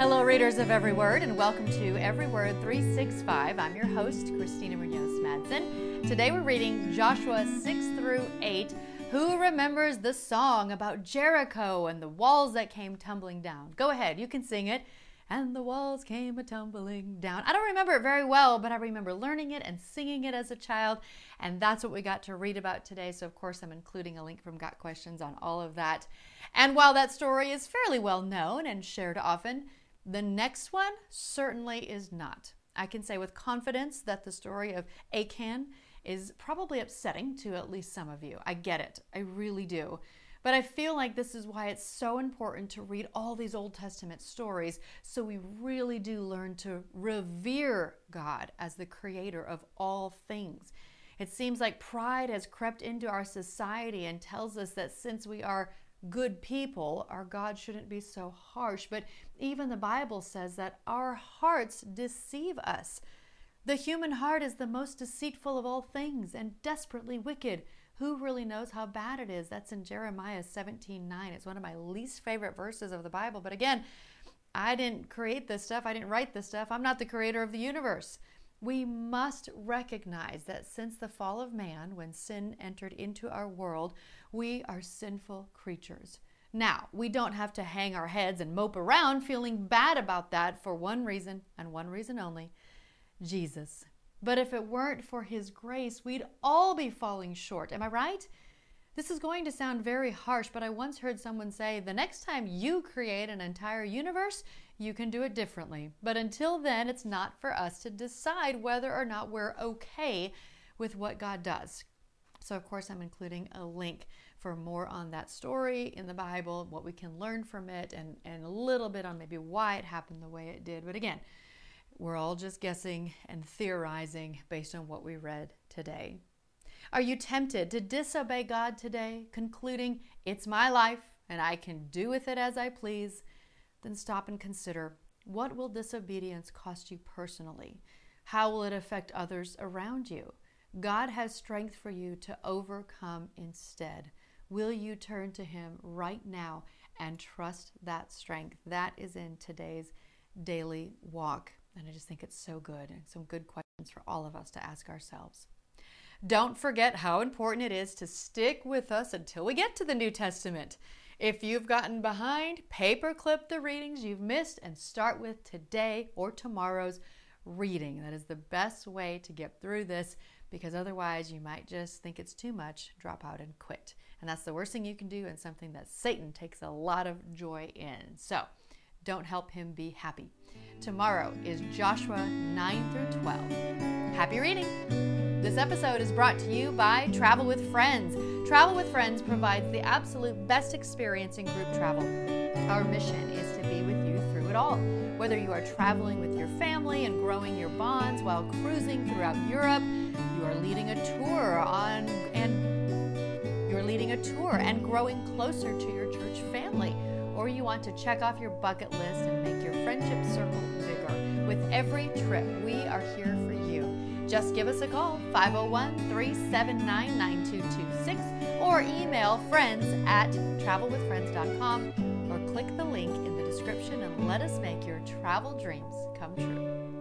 Hello, readers of Every Word, and welcome to Every Word 365. I'm your host, Christina Munoz Madsen. Today we're reading Joshua 6 through 8. Who remembers the song about Jericho and the walls that came tumbling down? Go ahead, you can sing it. And the walls came a tumbling down. I don't remember it very well, but I remember learning it and singing it as a child. And that's what we got to read about today. So, of course, I'm including a link from Got Questions on all of that. And while that story is fairly well known and shared often, the next one certainly is not. I can say with confidence that the story of Achan is probably upsetting to at least some of you. I get it, I really do. But I feel like this is why it's so important to read all these Old Testament stories so we really do learn to revere God as the creator of all things. It seems like pride has crept into our society and tells us that since we are good people, our God shouldn't be so harsh. But even the Bible says that our hearts deceive us. The human heart is the most deceitful of all things and desperately wicked. Who really knows how bad it is? That's in Jeremiah 17 9. It's one of my least favorite verses of the Bible. But again, I didn't create this stuff. I didn't write this stuff. I'm not the creator of the universe. We must recognize that since the fall of man, when sin entered into our world, we are sinful creatures. Now, we don't have to hang our heads and mope around feeling bad about that for one reason and one reason only Jesus. But if it weren't for His grace, we'd all be falling short. Am I right? This is going to sound very harsh, but I once heard someone say the next time you create an entire universe, you can do it differently. But until then, it's not for us to decide whether or not we're okay with what God does. So, of course, I'm including a link for more on that story in the Bible, what we can learn from it, and, and a little bit on maybe why it happened the way it did. But again, we're all just guessing and theorizing based on what we read today. Are you tempted to disobey God today, concluding, it's my life and I can do with it as I please? Then stop and consider what will disobedience cost you personally? How will it affect others around you? God has strength for you to overcome instead. Will you turn to Him right now and trust that strength? That is in today's daily walk. And I just think it's so good and some good questions for all of us to ask ourselves. Don't forget how important it is to stick with us until we get to the New Testament. If you've gotten behind, paperclip the readings you've missed and start with today or tomorrow's reading. That is the best way to get through this because otherwise you might just think it's too much, drop out, and quit. And that's the worst thing you can do and something that Satan takes a lot of joy in. So don't help him be happy. Tomorrow is Joshua 9 through 12. Happy reading! This episode is brought to you by Travel with Friends. Travel with Friends provides the absolute best experience in group travel. Our mission is to be with you through it all. Whether you are traveling with your family and growing your bonds while cruising throughout Europe, you are leading a tour on and you're leading a tour and growing closer to your church family or you want to check off your bucket list and make your friendship circle bigger. With every trip, we are here for you. Just give us a call, 501 379 9226, or email friends at travelwithfriends.com, or click the link in the description and let us make your travel dreams come true.